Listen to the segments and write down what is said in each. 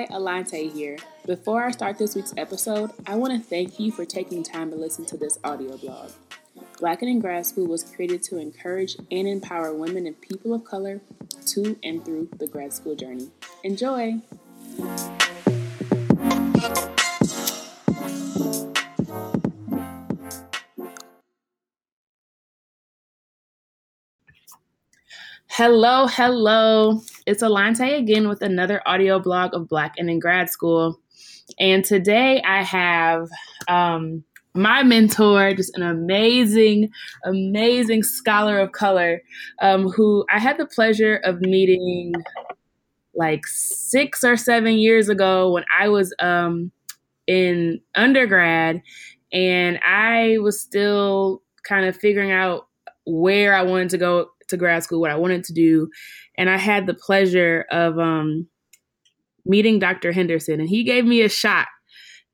Hi, Alante here. Before I start this week's episode, I want to thank you for taking time to listen to this audio blog. Black and Grad School was created to encourage and empower women and people of color to and through the grad school journey. Enjoy! Hello, hello. It's Alante again with another audio blog of Black and in Grad School. And today I have um, my mentor, just an amazing, amazing scholar of color, um, who I had the pleasure of meeting like six or seven years ago when I was um, in undergrad. And I was still kind of figuring out where I wanted to go to grad school, what I wanted to do. And I had the pleasure of um, meeting Dr. Henderson, and he gave me a shot.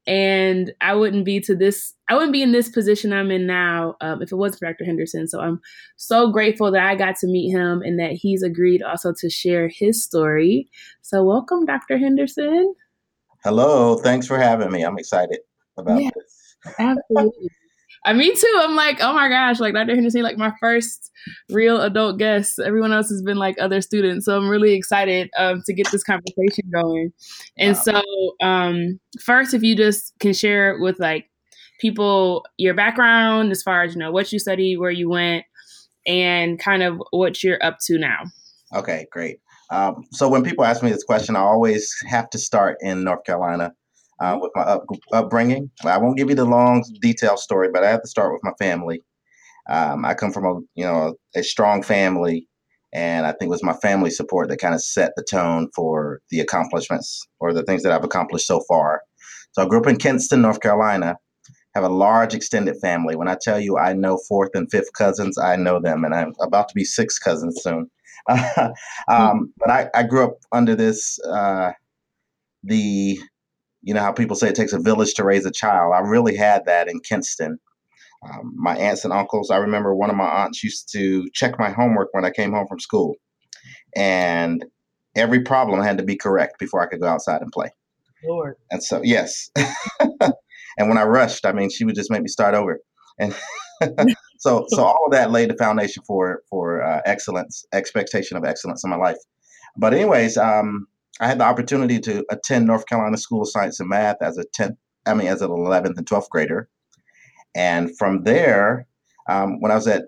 And I wouldn't be to this, I wouldn't be in this position I'm in now um, if it wasn't for Dr. Henderson. So I'm so grateful that I got to meet him and that he's agreed also to share his story. So welcome, Dr. Henderson. Hello. Thanks for having me. I'm excited about yeah, this. Absolutely. I me too. I'm like, oh my gosh, like Dr. Henderson, like my first real adult guest. Everyone else has been like other students, so I'm really excited um, to get this conversation going. And wow. so, um, first, if you just can share with like people your background as far as you know what you studied, where you went, and kind of what you're up to now. Okay, great. Um, so when people ask me this question, I always have to start in North Carolina uh, with my up, upbringing. I won't give you the long, detailed story, but I have to start with my family. Um, I come from a you know a, strong family, and I think it was my family support that kind of set the tone for the accomplishments or the things that I've accomplished so far. So I grew up in Kinston, North Carolina. Have a large extended family. When I tell you I know fourth and fifth cousins, I know them, and I'm about to be six cousins soon. um, but I, I, grew up under this uh, the you know how people say it takes a village to raise a child. I really had that in Kinston. Um, my aunts and uncles, I remember one of my aunts used to check my homework when I came home from school. And every problem had to be correct before I could go outside and play. Lord. And so, yes. and when I rushed, I mean, she would just make me start over. And so, so all of that laid the foundation for for uh, excellence, expectation of excellence in my life. But anyways, um, I had the opportunity to attend North Carolina School of Science and Math as a 10th, I mean, as an 11th and 12th grader. And from there, um, when I was at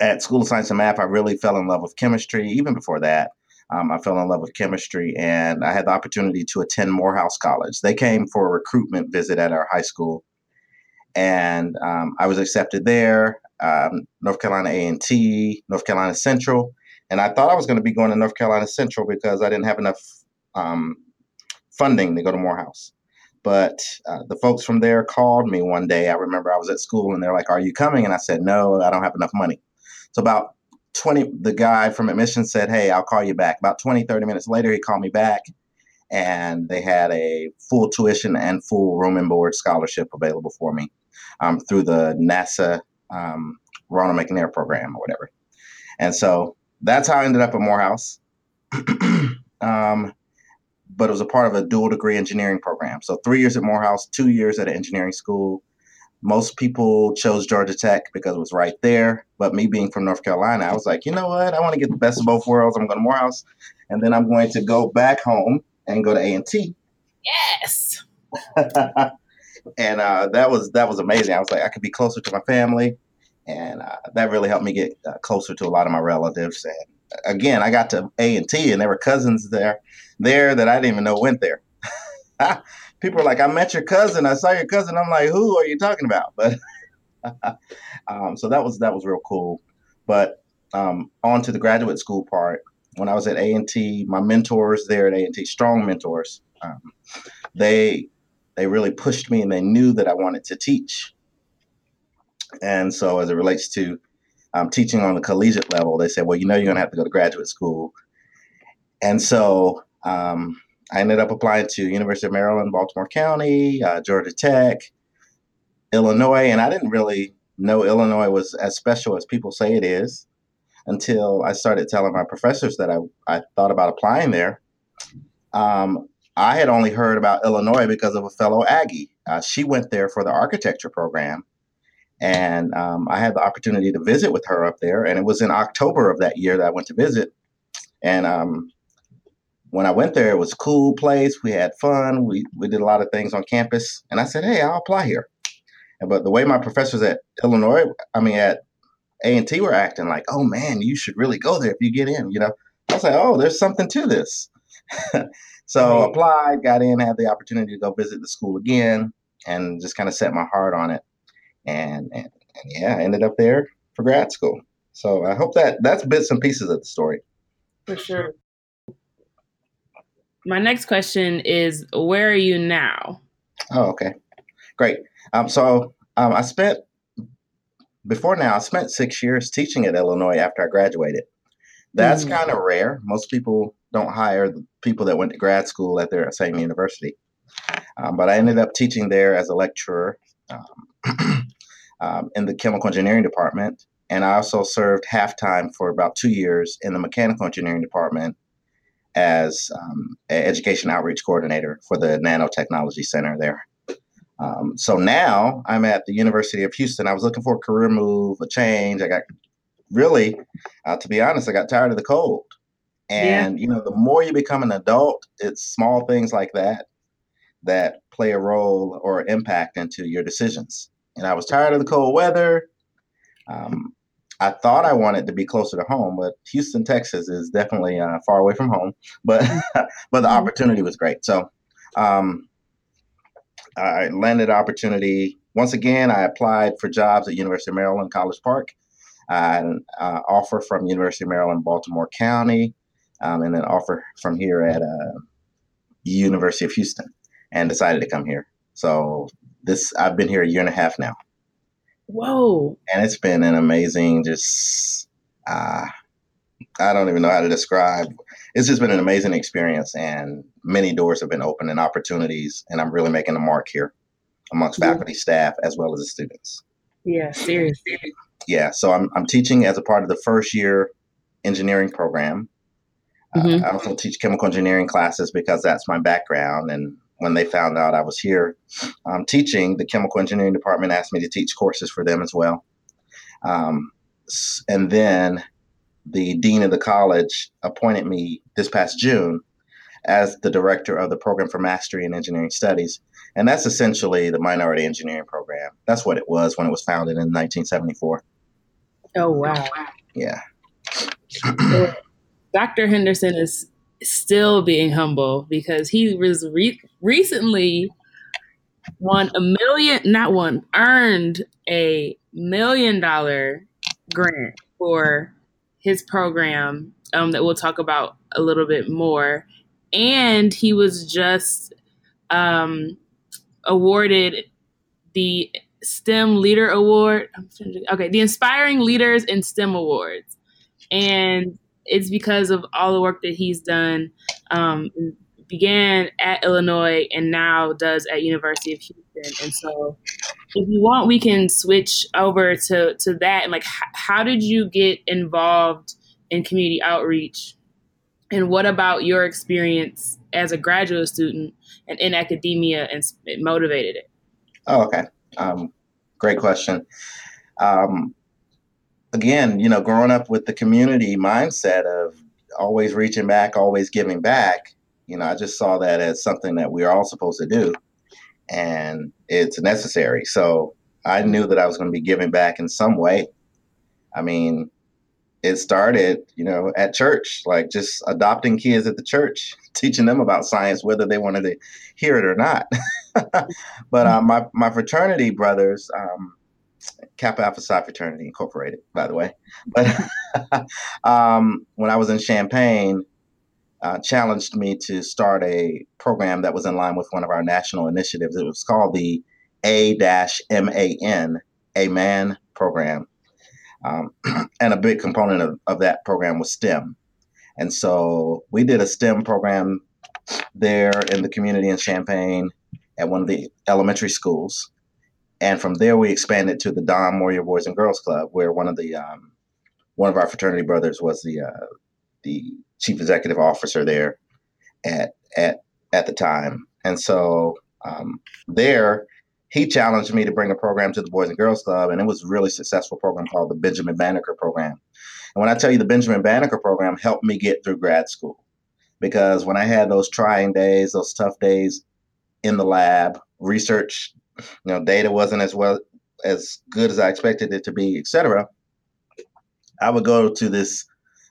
at School of Science and Math, I really fell in love with chemistry. Even before that, um, I fell in love with chemistry, and I had the opportunity to attend Morehouse College. They came for a recruitment visit at our high school, and um, I was accepted there. Um, North Carolina A and T, North Carolina Central, and I thought I was going to be going to North Carolina Central because I didn't have enough um, funding to go to Morehouse. But uh, the folks from there called me one day. I remember I was at school and they're like, Are you coming? And I said, No, I don't have enough money. So about 20, the guy from admissions said, Hey, I'll call you back. About 20, 30 minutes later, he called me back and they had a full tuition and full room and board scholarship available for me um, through the NASA um, Ronald McNair program or whatever. And so that's how I ended up at Morehouse. um, but it was a part of a dual degree engineering program. So three years at Morehouse, two years at an engineering school. Most people chose Georgia Tech because it was right there. But me being from North Carolina, I was like, you know what? I want to get the best of both worlds. I'm going to Morehouse, and then I'm going to go back home and go to A and T. Yes. and uh, that was that was amazing. I was like, I could be closer to my family and uh, that really helped me get uh, closer to a lot of my relatives. And again, I got to A and T, and there were cousins there, there that I didn't even know went there. People are like, "I met your cousin. I saw your cousin." I'm like, "Who are you talking about?" But um, so that was that was real cool. But um, on to the graduate school part. when I was at A and T, my mentors there at A and T, strong mentors, um, they they really pushed me, and they knew that I wanted to teach. And so, as it relates to um, teaching on the collegiate level, they said, "Well, you know, you're going to have to go to graduate school." And so, um, I ended up applying to University of Maryland, Baltimore County, uh, Georgia Tech, Illinois, and I didn't really know Illinois was as special as people say it is until I started telling my professors that I, I thought about applying there. Um, I had only heard about Illinois because of a fellow Aggie. Uh, she went there for the architecture program. And um, I had the opportunity to visit with her up there. And it was in October of that year that I went to visit. And um, when I went there, it was a cool place. We had fun. We, we did a lot of things on campus. And I said, hey, I'll apply here. And, But the way my professors at Illinois, I mean, at A and T were acting like, oh man, you should really go there if you get in. You know, I was like, oh, there's something to this. so right. applied, got in, had the opportunity to go visit the school again, and just kind of set my heart on it. And, and, and yeah, I ended up there for grad school. So I hope that that's bits and pieces of the story. For sure. My next question is, where are you now? Oh, okay, great. Um, so um, I spent before now. I spent six years teaching at Illinois after I graduated. That's mm. kind of rare. Most people don't hire the people that went to grad school at their same university. Um, but I ended up teaching there as a lecturer um, um, in the chemical engineering department. And I also served half time for about two years in the mechanical engineering department as um, an education outreach coordinator for the nanotechnology center there. Um, so now I'm at the University of Houston. I was looking for a career move, a change. I got really, uh, to be honest, I got tired of the cold. And yeah. you know, the more you become an adult, it's small things like that that play a role or impact into your decisions. And I was tired of the cold weather. Um, I thought I wanted to be closer to home, but Houston, Texas, is definitely uh, far away from home. But but the mm-hmm. opportunity was great. So um, I landed opportunity. Once again, I applied for jobs at University of Maryland, College Park. I an uh, offer from University of Maryland, Baltimore County, um, and an offer from here at uh, University of Houston, and decided to come here. So this, I've been here a year and a half now. Whoa! And it's been an amazing, just uh, I don't even know how to describe. It's just been an amazing experience, and many doors have been opened and opportunities, and I'm really making a mark here amongst yeah. faculty, staff, as well as the students. Yeah, seriously. Yeah, so I'm I'm teaching as a part of the first year engineering program. Uh, mm-hmm. Uh, I also teach chemical engineering classes because that's my background. And when they found out I was here um, teaching, the chemical engineering department asked me to teach courses for them as well. Um, and then the dean of the college appointed me this past June as the director of the program for mastery in engineering studies. And that's essentially the minority engineering program. That's what it was when it was founded in 1974. Oh, wow. Yeah. Dr. Henderson is still being humble because he was re- recently won a million, not one, earned a million dollar grant for his program um, that we'll talk about a little bit more. And he was just um, awarded the STEM Leader Award. Okay, the Inspiring Leaders in STEM Awards. And it's because of all the work that he's done. Um, began at Illinois and now does at University of Houston. And so if you want, we can switch over to, to that. And like, h- how did you get involved in community outreach? And what about your experience as a graduate student and in academia and it motivated it? Oh, okay. Um, great question. Um, again, you know, growing up with the community mindset of always reaching back, always giving back, you know, I just saw that as something that we're all supposed to do and it's necessary. So I knew that I was going to be giving back in some way. I mean, it started, you know, at church, like just adopting kids at the church, teaching them about science, whether they wanted to hear it or not. but uh, my my fraternity brothers, um, Kappa Alpha Psi Fraternity Incorporated, by the way. But um, when I was in Champaign, uh, challenged me to start a program that was in line with one of our national initiatives. It was called the A-M-A-N, a man program. Um, and a big component of, of that program was STEM. And so we did a STEM program there in the community in Champaign at one of the elementary schools. And from there, we expanded to the Don Moyer Boys and Girls Club, where one of the um, one of our fraternity brothers was the uh, the chief executive officer there at at at the time. And so um, there, he challenged me to bring a program to the Boys and Girls Club, and it was a really successful program called the Benjamin Banneker Program. And when I tell you the Benjamin Banneker Program helped me get through grad school, because when I had those trying days, those tough days in the lab, research, you know, data wasn't as well as good as I expected it to be, etc. I would go to this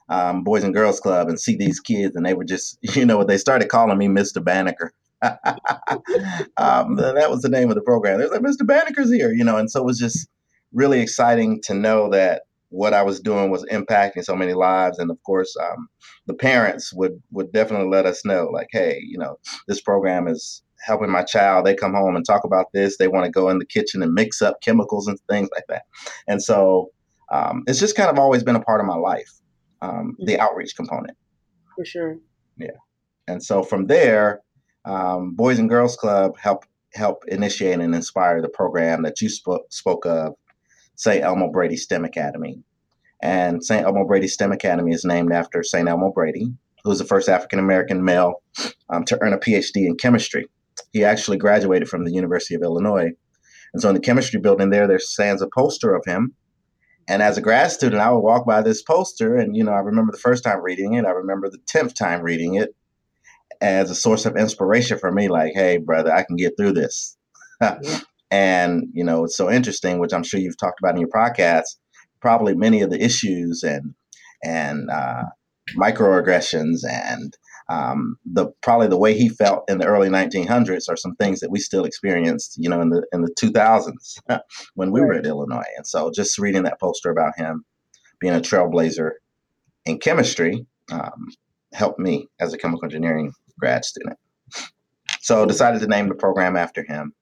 um, Boys and Girls Club and see these kids, and they were just, you know, they started calling me Mr. Banneker. um, that was the name of the program. They're like, Mr. Banneker's here, you know, and so it was just really exciting to know that what I was doing was impacting so many lives. And of course, um, the parents would would definitely let us know, like, hey, you know, this program is helping my child. They come home and talk about this. They want to go in the kitchen and mix up chemicals and things like that. And so um, it's just kind of always been a part of my life um, the mm-hmm. outreach component. For sure. Yeah. And so from there, um, Boys and Girls Club help help initiate and inspire the program that you spoke spoke of, St. Elmo Brady STEM Academy. And St. Elmo Brady STEM Academy is named after St. Elmo Brady, who was the first African American male um, to earn a PhD in chemistry. He actually graduated from the University of Illinois. And so in the chemistry building there, there stands a poster of him and as a grad student, I would walk by this poster, and you know, I remember the first time reading it. I remember the tenth time reading it as a source of inspiration for me. Like, hey, brother, I can get through this. and you know, it's so interesting, which I'm sure you've talked about in your podcast. Probably many of the issues and and uh, microaggressions and um, the probably the way he felt in the early 1900s are some things that we still experienced, you know, in the in the 2000s when we right. were at Illinois. And so, just reading that poster about him being a trailblazer in chemistry um, helped me as a chemical engineering grad student. So, decided to name the program after him.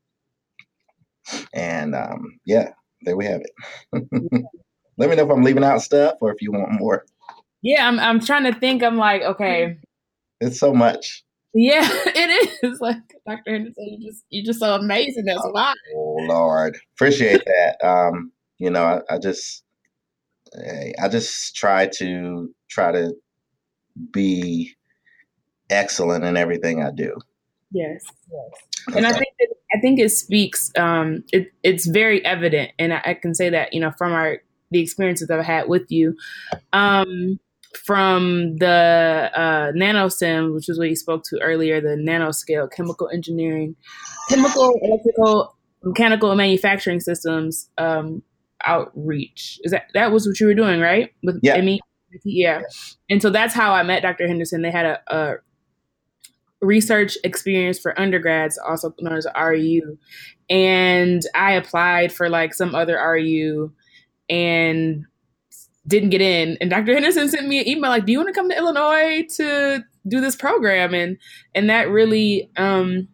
And um, yeah, there we have it. Let me know if I'm leaving out stuff or if you want more. Yeah, I'm. I'm trying to think. I'm like, okay, it's so much. Yeah, it is. Like Dr. Henderson, you just you're just so amazing. That's oh, why. Oh Lord, appreciate that. Um, you know, I, I just I just try to try to be excellent in everything I do. Yes, yes. And I think that, I think it speaks. Um, it, it's very evident, and I, I, can say that you know from our the experiences I've had with you. Um, from the uh, Nano-CEMMS, which is what you spoke to earlier, the nanoscale chemical engineering, chemical, electrical, mechanical, and manufacturing systems um, outreach. Is that that was what you were doing, right? With yeah. yeah. yeah. And so that's how I met Dr. Henderson. They had a, a research experience for undergrads, also known as REU. And I applied for like some other REU and didn't get in. And Dr. Henderson sent me an email like, "Do you want to come to Illinois to do this program?" And and that really um,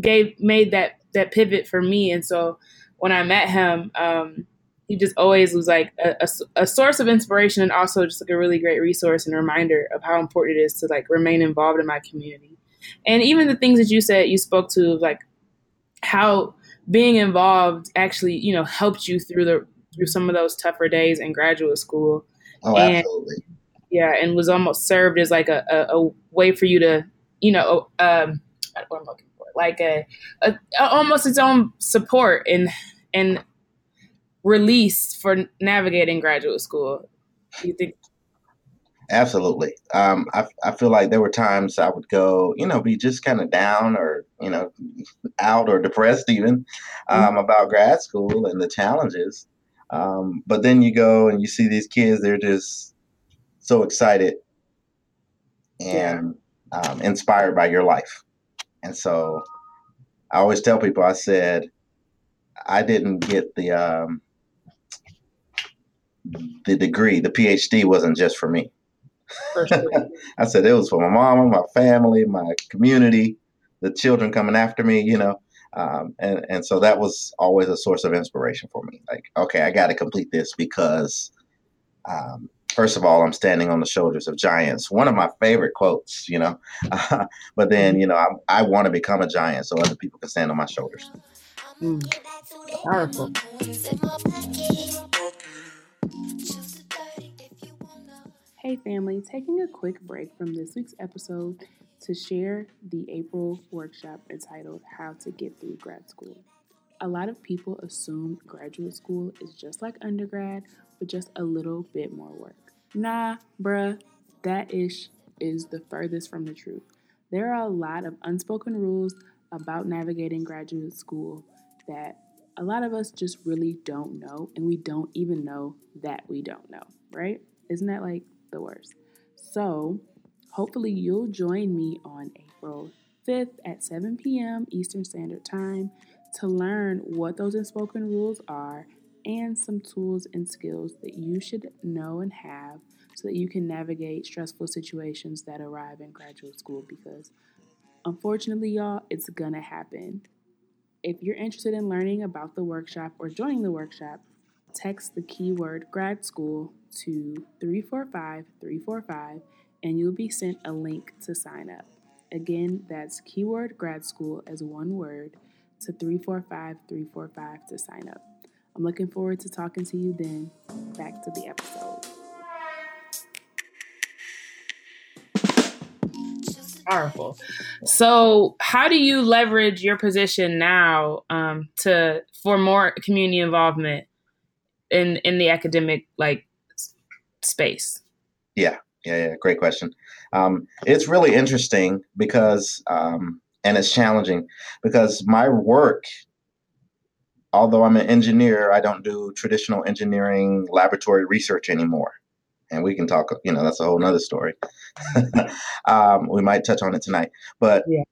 gave made that that pivot for me. And so when I met him, um, he just always was like a, a, a, source of inspiration and also just like a really great resource and reminder of how important it is to like remain involved in my community. And even the things that you said, you spoke to like how being involved actually, you know, helped you through the through some of those tougher days in graduate school. Oh, and, absolutely. Yeah, and was almost served as like a, a, a way for you to, you know, um, what I'm looking for, like a, a, almost its own support and and release for navigating graduate school. You think? Absolutely. Um, I, I feel like there were times I would go, you know, be just kind of down or, you know, out or depressed even um, mm-hmm. about grad school and the challenges. Um, but then you go and you see these kids, they're just so excited and um, inspired by your life. And so I always tell people, I said, I didn't get the, um, the degree, the PhD, wasn't just for me. I said it was for my mama, my family, my community, the children coming after me, you know. Um, and, and so that was always a source of inspiration for me. Like, okay, I got to complete this because, um, first of all, I'm standing on the shoulders of giants. One of my favorite quotes, you know. but then, you know, I, I want to become a giant so other people can stand on my shoulders. Mm. Powerful. Hey, family, taking a quick break from this week's episode to share the April workshop entitled How to Get Through Grad School. A lot of people assume graduate school is just like undergrad, but just a little bit more work. Nah, bruh, that ish is the furthest from the truth. There are a lot of unspoken rules about navigating graduate school that a lot of us just really don't know, and we don't even know that we don't know, right? Isn't that like the worst? So, hopefully, you'll join me on April 5th at 7 p.m. Eastern Standard Time to learn what those unspoken rules are and some tools and skills that you should know and have so that you can navigate stressful situations that arrive in graduate school because unfortunately y'all it's gonna happen if you're interested in learning about the workshop or joining the workshop, text the keyword grad school to 345 345 and you'll be sent a link to sign up. Again, that's keyword grad school as one word to 345 345 to sign up. I'm looking forward to talking to you then. Back to the episode. powerful. So, how do you leverage your position now um, to for more community involvement in in the academic like space? Yeah, yeah, yeah. Great question. Um, it's really interesting because, um, and it's challenging because my work although I'm an engineer, I don't do traditional engineering laboratory research anymore and we can talk. You know, that's a whole nother story. um, we might touch on it tonight, but yeah.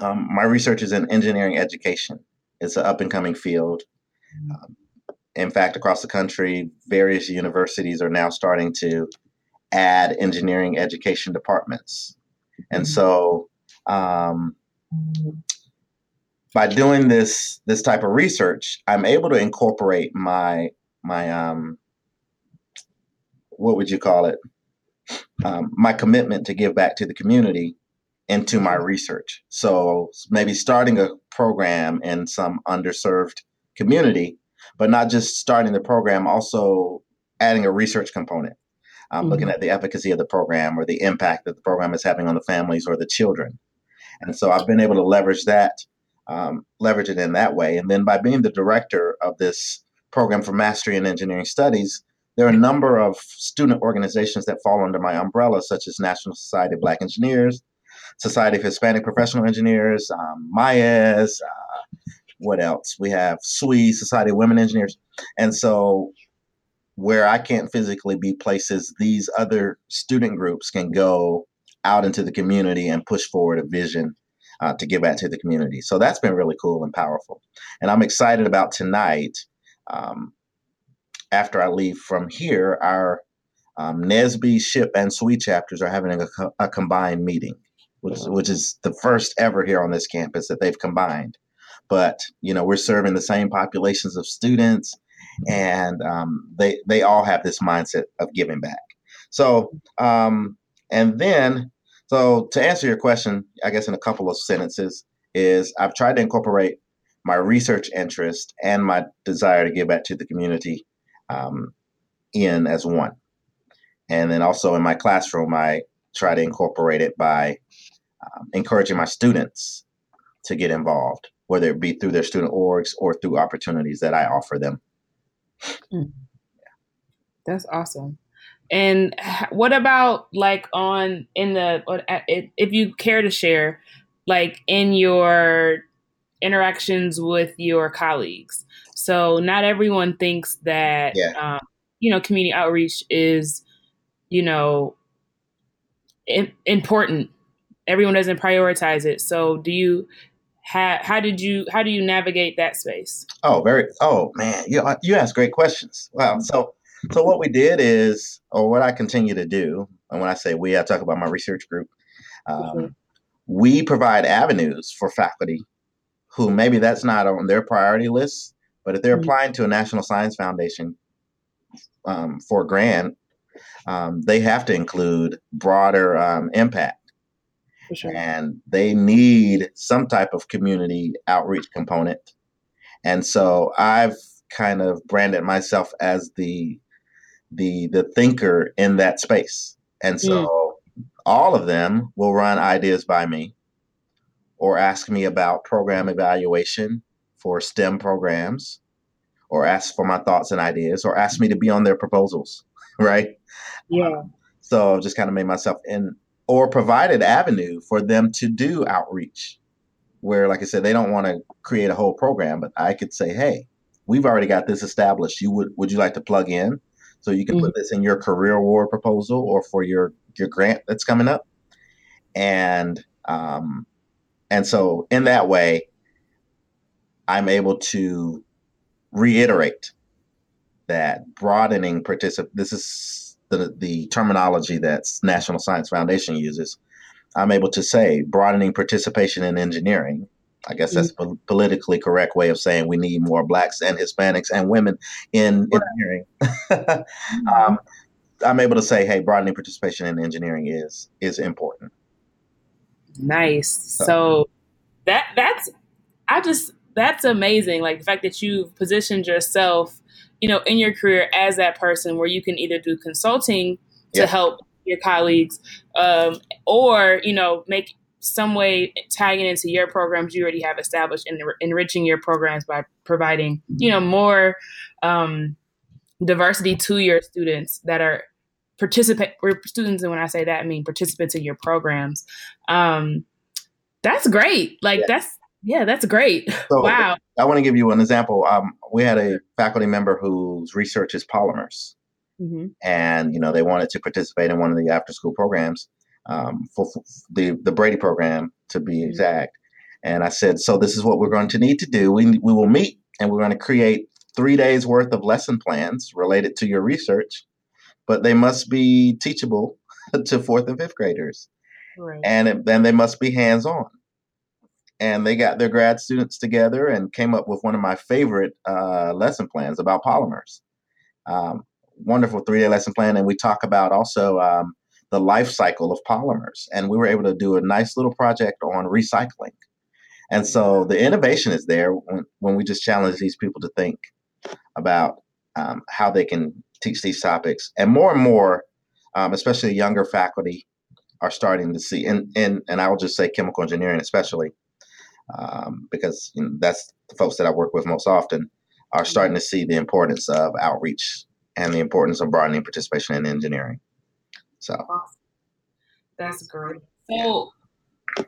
um, my research is in engineering education. It's an up and coming field. Mm-hmm. Um, in fact, across the country, various universities are now starting to add engineering education departments, and mm-hmm. so um, by doing this this type of research, I'm able to incorporate my my um, what would you call it? Um, my commitment to give back to the community into my research. So maybe starting a program in some underserved community, but not just starting the program, also adding a research component. Um, mm-hmm. Looking at the efficacy of the program or the impact that the program is having on the families or the children. And so I've been able to leverage that, um, leverage it in that way. And then by being the director of this program for mastery in engineering studies, there are a number of student organizations that fall under my umbrella, such as National Society of Black Engineers, Society of Hispanic Professional Engineers, um, uh, what else? We have SWE, Society of Women Engineers. And so, where I can't physically be places, these other student groups can go out into the community and push forward a vision uh, to give back to the community. So that's been really cool and powerful. And I'm excited about tonight. Um, after I leave from here, our um, NSBE, SHPE, and SWE chapters are having a, a combined meeting, which, which is the first ever here on this campus that they've combined. But you know, we're serving the same populations of students, and um, they they all have this mindset of giving back. So, um, and then, so to answer your question, I guess in a couple of sentences, is I've tried to incorporate my research interest and my desire to give back to the community um, in as one. And then also in my classroom, I try to incorporate it by um, encouraging my students to get involved, whether it be through their student orgs or through opportunities that I offer them. Mm. That's awesome. And what about like on in the if you care to share, like in your interactions with your colleagues? So not everyone thinks that yeah. um, you know community outreach is you know in, important. Everyone doesn't prioritize it. So do you how, how did you how do you navigate that space? Oh, very. Oh man, you you ask great questions. Wow. So so what we did is, or what I continue to do, and when I say we, I talk about my research group. Um, mm-hmm. We provide avenues for faculty who maybe that's not on their priority list, but if they're mm-hmm. applying to a National Science Foundation um, for a grant, um, they have to include broader um, impact. Sure. And they need some type of community outreach component. And so I've kind of branded myself as the the the thinker in that space. And so mm. all of them will run ideas by me or ask me about program evaluation for STEM programs or ask for my thoughts and ideas or ask me to be on their proposals, right? Yeah. Um, so I've just kind of made myself in or provided avenue for them to do outreach where like I said they don't want to create a whole program but I could say hey we've already got this established you would would you like to plug in so you can mm-hmm. put this in your career award proposal or for your your grant that's coming up. And um, and so in that way, I'm able to reiterate that broadening particip. This is the the terminology that National Science Foundation uses. I'm able to say broadening participation in engineering I guess that's a politically correct way of saying we need more blacks and Hispanics and women in engineering. Mm-hmm. um, I'm able to say, hey, broadening participation in engineering is is important. Nice. So, so that that's I just that's amazing. Like the fact that you've positioned yourself, you know, in your career as that person where you can either do consulting to help your colleagues, um, or you know, make some way tying it into your programs you already have established and enriching your programs by providing you know more um, diversity to your students that are participate or students and when i say that i mean participants in your programs. Um, that's great. Like yeah. that's yeah that's great so wow i want to give you an example um, we had a faculty member whose research is polymers mm-hmm. and you know they wanted to participate in one of the after school programs um, for, for, the the Brady program to be mm-hmm. exact. And I said, so this is what we're going to need to do. We we will meet and we're going to create three days worth of lesson plans related to your research, but they must be teachable to fourth and fifth graders, right. and then they must be hands on. And they got their grad students together and came up with one of my favorite uh, lesson plans about polymers. Um, wonderful three day lesson plan, and we talk about also um, the life cycle of polymers. And we were able to do a nice little project on recycling. And so the innovation is there when, when we just challenge these people to think about um, how they can teach these topics. And more and more, um, especially younger faculty, are starting to see, and, and, and I will just say chemical engineering, especially, um, because you know, that's the folks that I work with most often, are starting to see the importance of outreach and the importance of broadening participation in engineering. So that's great. So,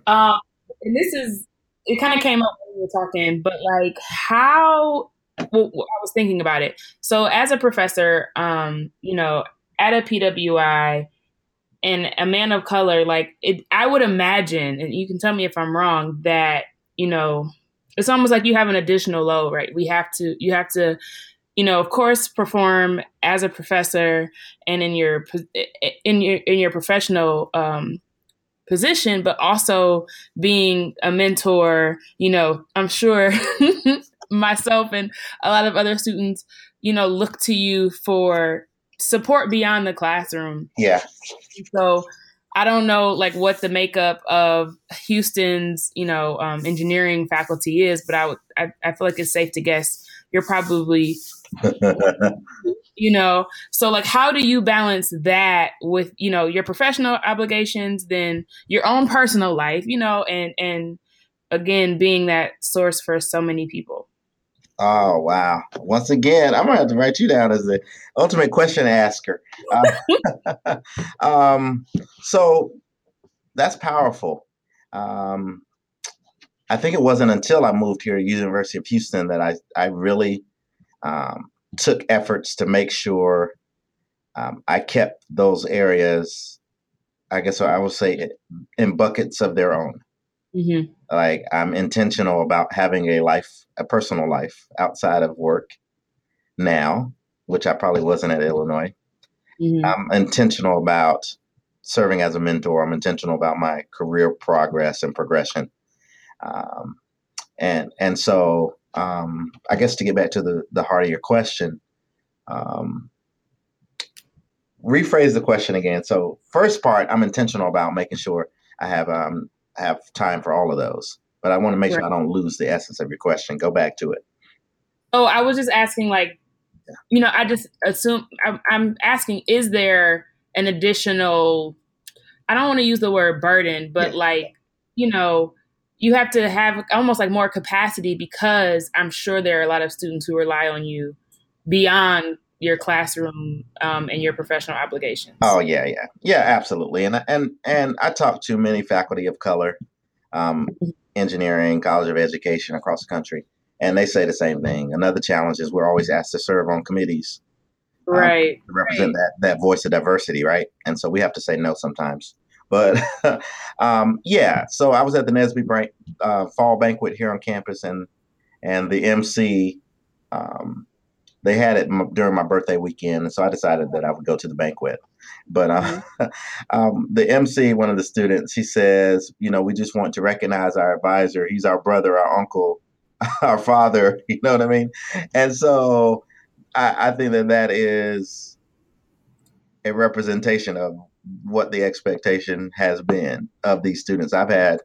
um, and this is it kind of came up when we were talking, but like how well, I was thinking about it. So, as a professor, um, you know, at a PWI and a man of color, like it, I would imagine, and you can tell me if I'm wrong, that you know, it's almost like you have an additional load, right? We have to, you have to you know, of course, perform as a professor and in your in your in your professional um, position, but also being a mentor. You know, I'm sure myself and a lot of other students, you know, look to you for support beyond the classroom. Yeah. So I don't know like what the makeup of Houston's, you know, um, engineering faculty is, but I would I, I feel like it's safe to guess you're probably you know so like how do you balance that with you know your professional obligations then your own personal life you know and and again being that source for so many people oh wow once again i'm gonna have to write you down as the ultimate question asker uh, um, so that's powerful um, I think it wasn't until I moved here at University of Houston that I I really um, took efforts to make sure um, I kept those areas. I guess I would say in buckets of their own. Mm-hmm. Like I'm intentional about having a life, a personal life outside of work now, which I probably wasn't at Illinois. Mm-hmm. I'm intentional about serving as a mentor. I'm intentional about my career progress and progression. Um, and and so um, I guess to get back to the the heart of your question, um, rephrase the question again. So first part, I'm intentional about making sure I have um, have time for all of those, but I want to make right. sure I don't lose the essence of your question. Go back to it. Oh, I was just asking, like, yeah. you know, I just assume I'm, I'm asking, is there an additional? I don't want to use the word burden, but yeah. like, you know, you have to have almost like more capacity because I'm sure there are a lot of students who rely on you beyond your classroom um, and your professional obligations. Oh yeah, yeah, yeah, absolutely. And and and I talk to many faculty of color, um, engineering, College of Education across the country, and they say the same thing. Another challenge is we're always asked to serve on committees, um, right, to represent right. that that voice of diversity, right? And so we have to say no sometimes. But um, yeah, so I was at the NSBE uh, fall banquet here on campus, and and the MC um, they had it during my birthday weekend, and so I decided that I would go to the banquet. But uh, mm-hmm. um, the MC, one of the students, he says, you know, we just want to recognize our advisor. He's our brother, our uncle, our father. You know what I mean? And so I, I think that that is a representation of what the expectation has been of these students. I've had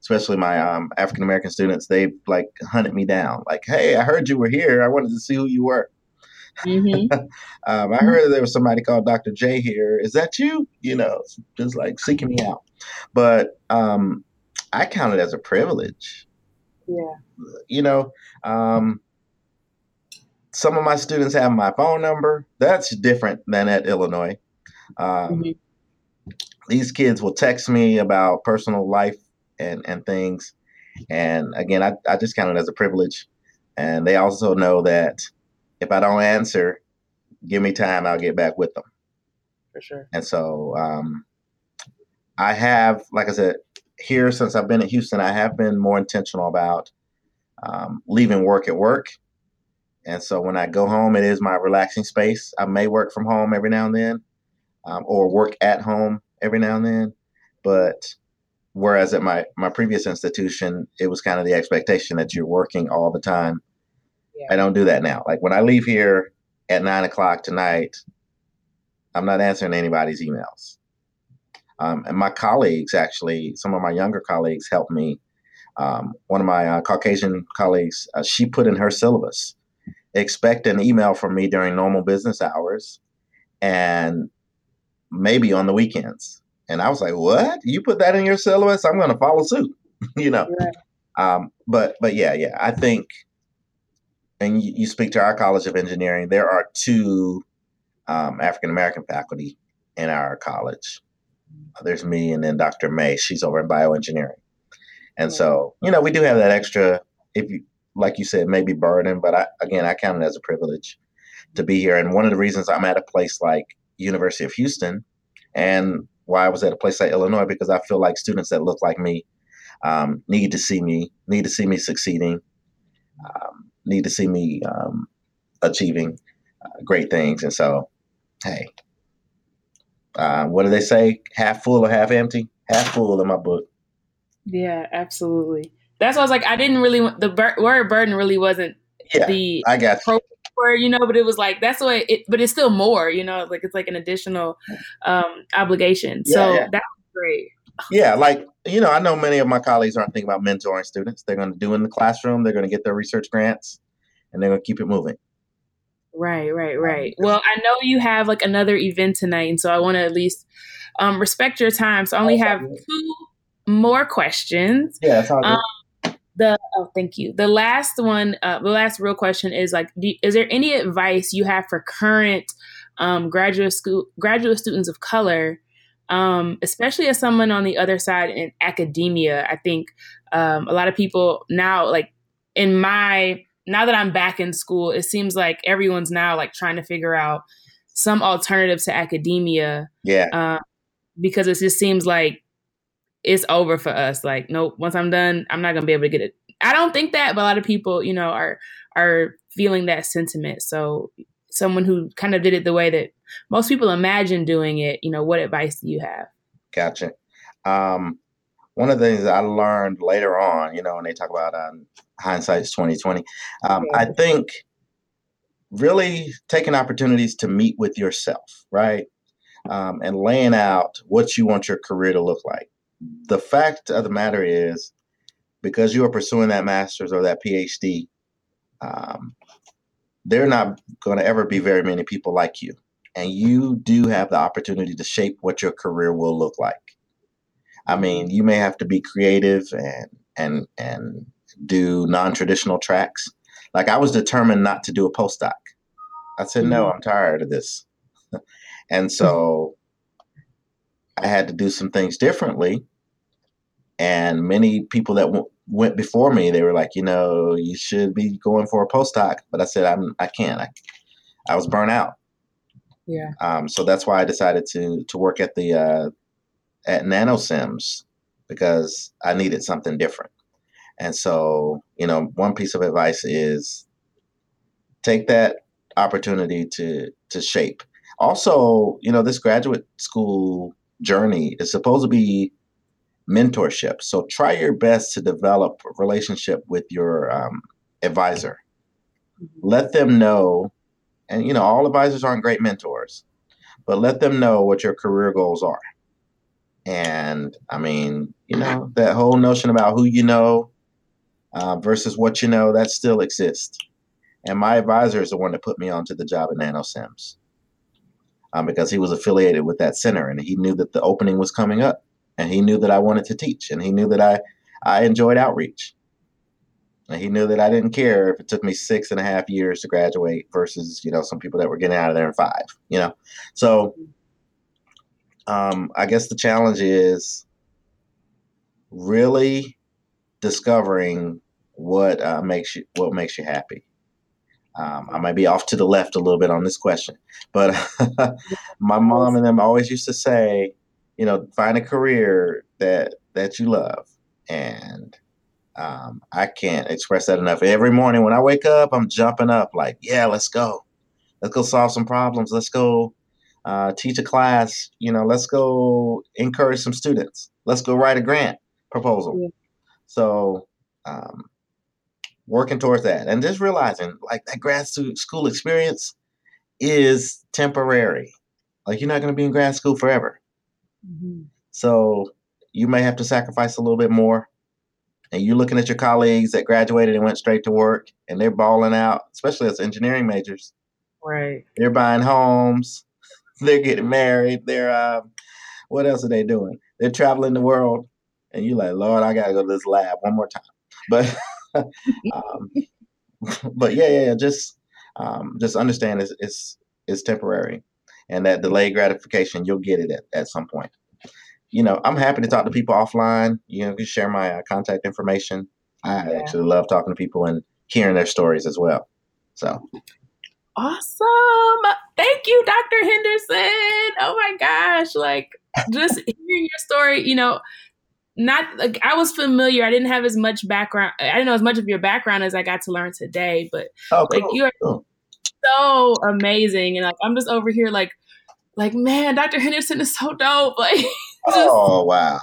especially my um, African American students, they've like hunted me down. Like, hey, I heard you were here. I wanted to see who you were. Mm-hmm. um, I heard there was somebody called Dr. J here. Is that you? You know, just like seeking me out. But um, I count it as a privilege. Yeah. You know, um, some of my students have my phone number. That's different than at Illinois. Um, mm-hmm. These kids will text me about personal life and, and things. And again, I, I just count it as a privilege. And they also know that if I don't answer, give me time, I'll get back with them. For sure. And so um, I have, like I said, here since I've been at Houston, I have been more intentional about um, leaving work at work. And so when I go home, it is my relaxing space. I may work from home every now and then um, or work at home every now and then. But whereas at my, my previous institution, it was kind of the expectation that you're working all the time I don't do that now. Like when I leave here at nine o'clock tonight, I'm not answering anybody's emails. Um, and my colleagues, actually, some of my younger colleagues helped me. Um, one of my uh, Caucasian colleagues, uh, she put in her syllabus, expect an email from me during normal business hours and maybe on the weekends. And I was like, what? You put that in your syllabus? I'm going to follow suit, you know? Right. Um, but, but yeah, yeah, I think and you, you, speak to our College of Engineering, there are two um, African American faculty in our college. There's me and then Dr. May. She's over in bioengineering. And so, you know, we do have that extra, if you, like you said, maybe burden, but I, again, I count it as a privilege to be here. And one of the reasons I'm at a place like University of Houston and why I was at a place like Illinois, because I feel like students that look like me um, need to see me, need to see me succeeding. Um, need to see me um, achieving uh, great things. And so, hey, uh, what do they say? Half full or half empty? Half full in my book. Yeah, absolutely. That's why I was like, I didn't really the bur- word burden really wasn't yeah, the I got you. word, you know, but it was like that's why it, but it's still more, you know, like it's like an additional um, obligation. Yeah, so yeah. that was great. Yeah, like you know, I know many of my colleagues aren't thinking about mentoring students. They're going to do in the classroom. They're going to get their research grants, and they're going to keep it moving. Right, right, right. Well, I know you have like another event tonight, and so I want to at least um, respect your time. So I only have two more questions. Yeah, that's all um, the oh, thank you. The last one, uh, the last real question is like, do, is there any advice you have for current um, graduate school graduate students of color um, especially as someone on the other side in academia. I think um, a lot of people now, like in my, now that I'm back in school, it seems like everyone's now like trying to figure out some alternative to academia. Yeah. Uh, because it just seems like it's over for us. Like, nope, once I'm done, I'm not gonna be able to get it. I don't think that, but a lot of people, you know, are are feeling that sentiment. So someone who kind of did it the way that most people imagine doing it, you know, what advice do you have? Gotcha. Um, one of the things I learned later on, you know, when they talk about um, hindsight's twenty twenty, um, I think really taking opportunities to meet with yourself, right, um, and laying out what you want your career to look like. The fact of the matter is, because you are pursuing that master's or that PhD, um, there are not going to ever be very many people like you. And you do have the opportunity to shape what your career will look like. I mean, you may have to be creative and and and do non-traditional tracks. Like I was determined not to do a postdoc. I said, no, mm-hmm. I'm tired of this. and so I had to do some things differently. And many people that w- went before me, they were like, you know, you should be going for a postdoc. But I said, I'm, I can't. I, I was burnt out. Yeah. Um, so that's why I decided to to work at the uh, at Nano-CEMMS because I needed something different. And so, you know, one piece of advice is take that opportunity to to shape. Also, you know, this graduate school journey is supposed to be mentorship. So try your best to develop a relationship with your um, advisor. Mm-hmm. Let them know, and you know, all advisors aren't great mentors, but let them know what your career goals are. And I mean, you know, that whole notion about who you know uh, versus what you know, that still exists. And my advisor is the one that put me onto the job at Nano-CEMMS um, because he was affiliated with that center and he knew that the opening was coming up and he knew that I wanted to teach and he knew that I, I enjoyed outreach. And he knew that I didn't care if it took me six and a half years to graduate versus, you know, some people that were getting out of there in five, you know. So um, I guess the challenge is really discovering what uh, makes you what makes you happy. Um, I might be off to the left a little bit on this question, but my mom and them always used to say, you know, find a career that that you love, and um, I can't express that enough. Every morning when I wake up, I'm jumping up like, yeah, let's go, let's go solve some problems, let's go uh, teach a class. You know, let's go encourage some students. Let's go write a grant proposal. Yeah. So, um, working towards that and just realizing like that grad school experience is temporary. Like you're not going to be in grad school forever. Mm-hmm. So you may have to sacrifice a little bit more. And you're looking at your colleagues that graduated and went straight to work and they're balling out, especially as engineering majors. Right. They're buying homes they're getting married. They're um, what else are they doing? They're traveling the world, and you're like, Lord, I gotta go to this lab one more time. But um, but yeah, yeah, yeah just um, just understand it's, it's it's temporary, and that delayed gratification you'll get it at, at some point. You know, I'm happy to talk to people offline. You know, you share my uh, contact information. I yeah. actually love talking to people and hearing their stories as well. So awesome. Thank you, Dr. Henderson. Oh my gosh. Like just hearing your story, you know, not like I was familiar. I didn't have as much background. I didn't know as much of your background as I got to learn today, but oh, like you're cool. so amazing. And like I'm just over here like like man, Dr. Henderson is so dope. Like Oh wow.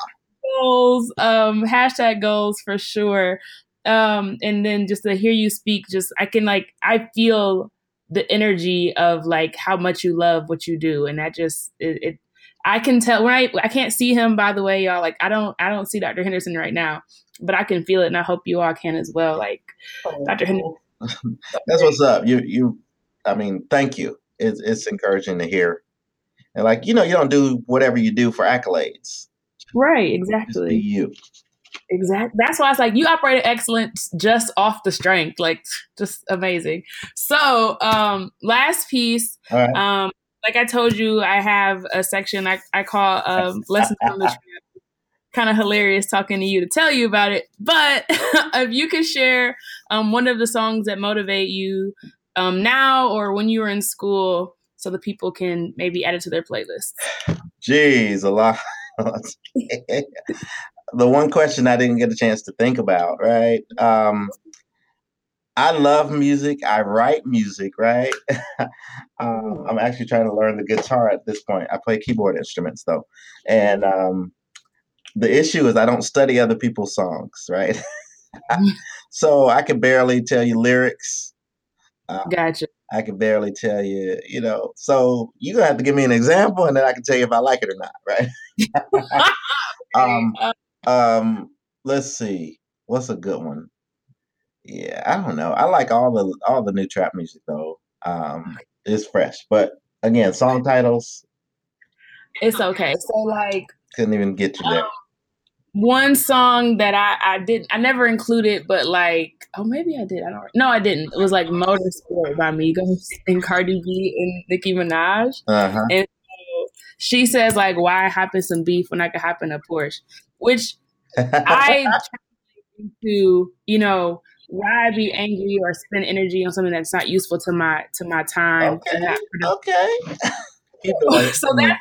Goals, um, hashtag goals for sure. Um, and then just to hear you speak, just I can like I feel the energy of like how much you love what you do and that just it, it, i can tell when i i can't see him by the way y'all like i don't i don't see dr henderson right now but i can feel it and i hope you all can as well like oh, dr henderson that's what's up you you i mean thank you it's, it's encouraging to hear and like you know you don't do whatever you do for accolades right exactly you Exactly. That's why it's like you operated excellence just off the strength, like just amazing. So, um, last piece, right. um, like I told you, I have a section I, I call um, lessons from the trap. Kind of hilarious talking to you to tell you about it, but if you could share um, one of the songs that motivate you um, now or when you were in school, so the people can maybe add it to their playlist. Jeez, a lot. the one question I didn't get a chance to think about, right? Um, I love music. I write music, right? um, I'm actually trying to learn the guitar at this point. I play keyboard instruments though, and um, the issue is I don't study other people's songs, right? so I can barely tell you lyrics. Um, gotcha. I can barely tell you, you know. So you're gonna have to give me an example, and then I can tell you if I like it or not, right? um, uh um, let's see, what's a good one? Yeah, I don't know. I like all the all the new trap music though. Um, it's fresh, but again, song titles. It's okay. So like, couldn't even get you there. Um, one song that I I didn't I never included, but like oh maybe I did I don't no I didn't. It was like Motorsport by Migos and Cardi B and Nicki Minaj, uh-huh. and so she says like why hop in some beef when I could hop in a Porsche, which I translate into you know why be angry or spend energy on something that's not useful to my to my time. Okay. okay. so that's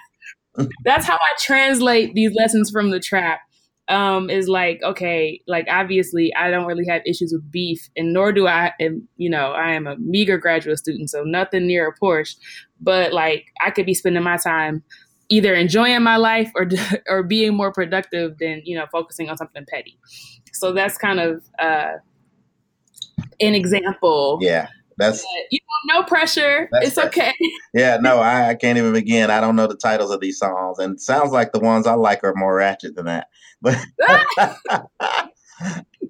that's how I translate these lessons from the trap. Um, is like okay, like obviously I don't really have issues with beef, and nor do I. And you know, I am a meager graduate student, so nothing near a Porsche. But like, I could be spending my time either enjoying my life or or being more productive than you know focusing on something petty. So that's kind of uh, an example. Yeah. That's you know, no pressure. It's okay. Yeah, no, I, I, can't even begin. I don't know the titles of these songs, and sounds like the ones I like are more ratchet than that. But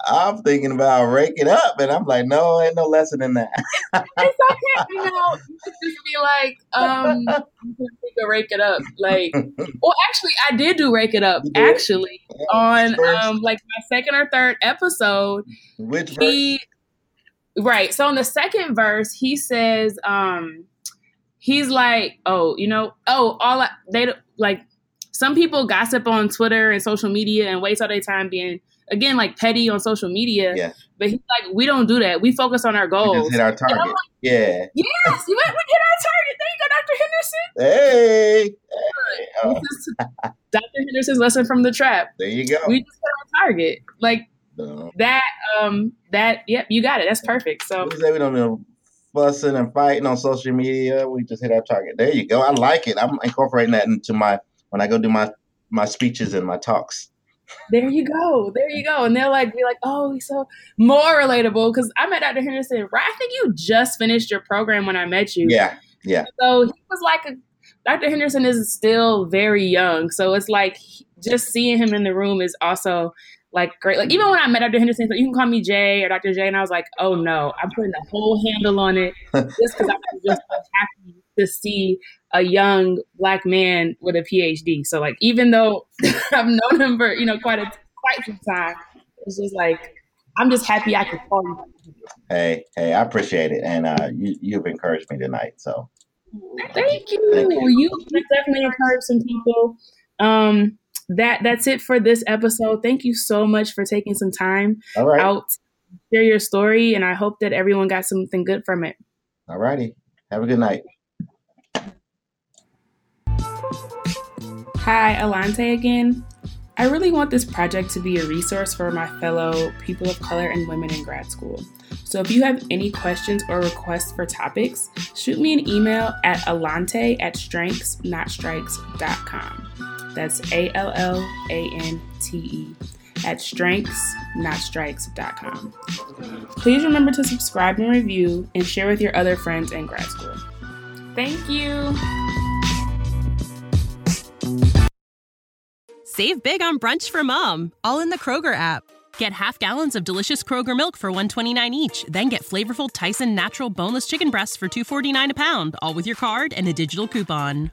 I'm thinking about rake it up, and I'm like, no, ain't no lesson in that. it's okay, you know. You could just be like, um, could rake it up, like. Well, actually, I did do rake it up. Actually, yeah, on um, like my second or third episode, which he, verse? Right. So in the second verse, he says, um, he's like, oh, you know, oh, all I, they like. Some people gossip on Twitter and social media and waste all their time being again like petty on social media. Yeah. But he's like, we don't do that. We focus on our goals. We hit our target. Like, yeah. Yes, you went, we hit our target. There you go, Dr. Henderson. Hey. hey. Oh. Dr. Henderson's lesson from the trap. There you go. We just hit our target. Like no. that. Um. That. Yep. You got it. That's perfect. So we we don't know fussing and fighting on social media. We just hit our target. There you go. I like it. I'm incorporating that into my when I go do my my speeches and my talks there you go, there you go. And they'll like, be like, oh, he's so more relatable. Because I met Dr. Henderson, right? I think you just finished your program when I met you. Yeah, yeah. So he was like a Dr. Henderson is still very young. So it's like just seeing him in the room is also like great. Like even when I met Dr. Henderson, like, you can call me Jay or Dr. J, and I was like, oh no, I'm putting the whole handle on it just because I'm just so happy to see a young black man with a PhD. So like even though I've known him for you know quite a quite some time, it's just like I'm just happy I could call you. Hey, hey, I appreciate it, and uh, you you've encouraged me tonight. So thank you. Thank you. you definitely encouraged some people. Um, that that's it for this episode. Thank you so much for taking some time out share your story, and I hope that everyone got something good from it. All righty. Have a good night. Hi, Allante again. I really want this project to be a resource for my fellow people of color and women in grad school. So if you have any questions or requests for topics, shoot me an email at alante at strengthsnotstrikes.com. That's A L L A N T E at strengthsnotstrikes.com. Please remember to subscribe and review and share with your other friends in grad school. Thank you. Save big on brunch for mom, all in the Kroger app. Get half gallons of delicious Kroger milk for 129 each, then get flavorful Tyson natural boneless chicken breasts for 249 a pound, all with your card and a digital coupon.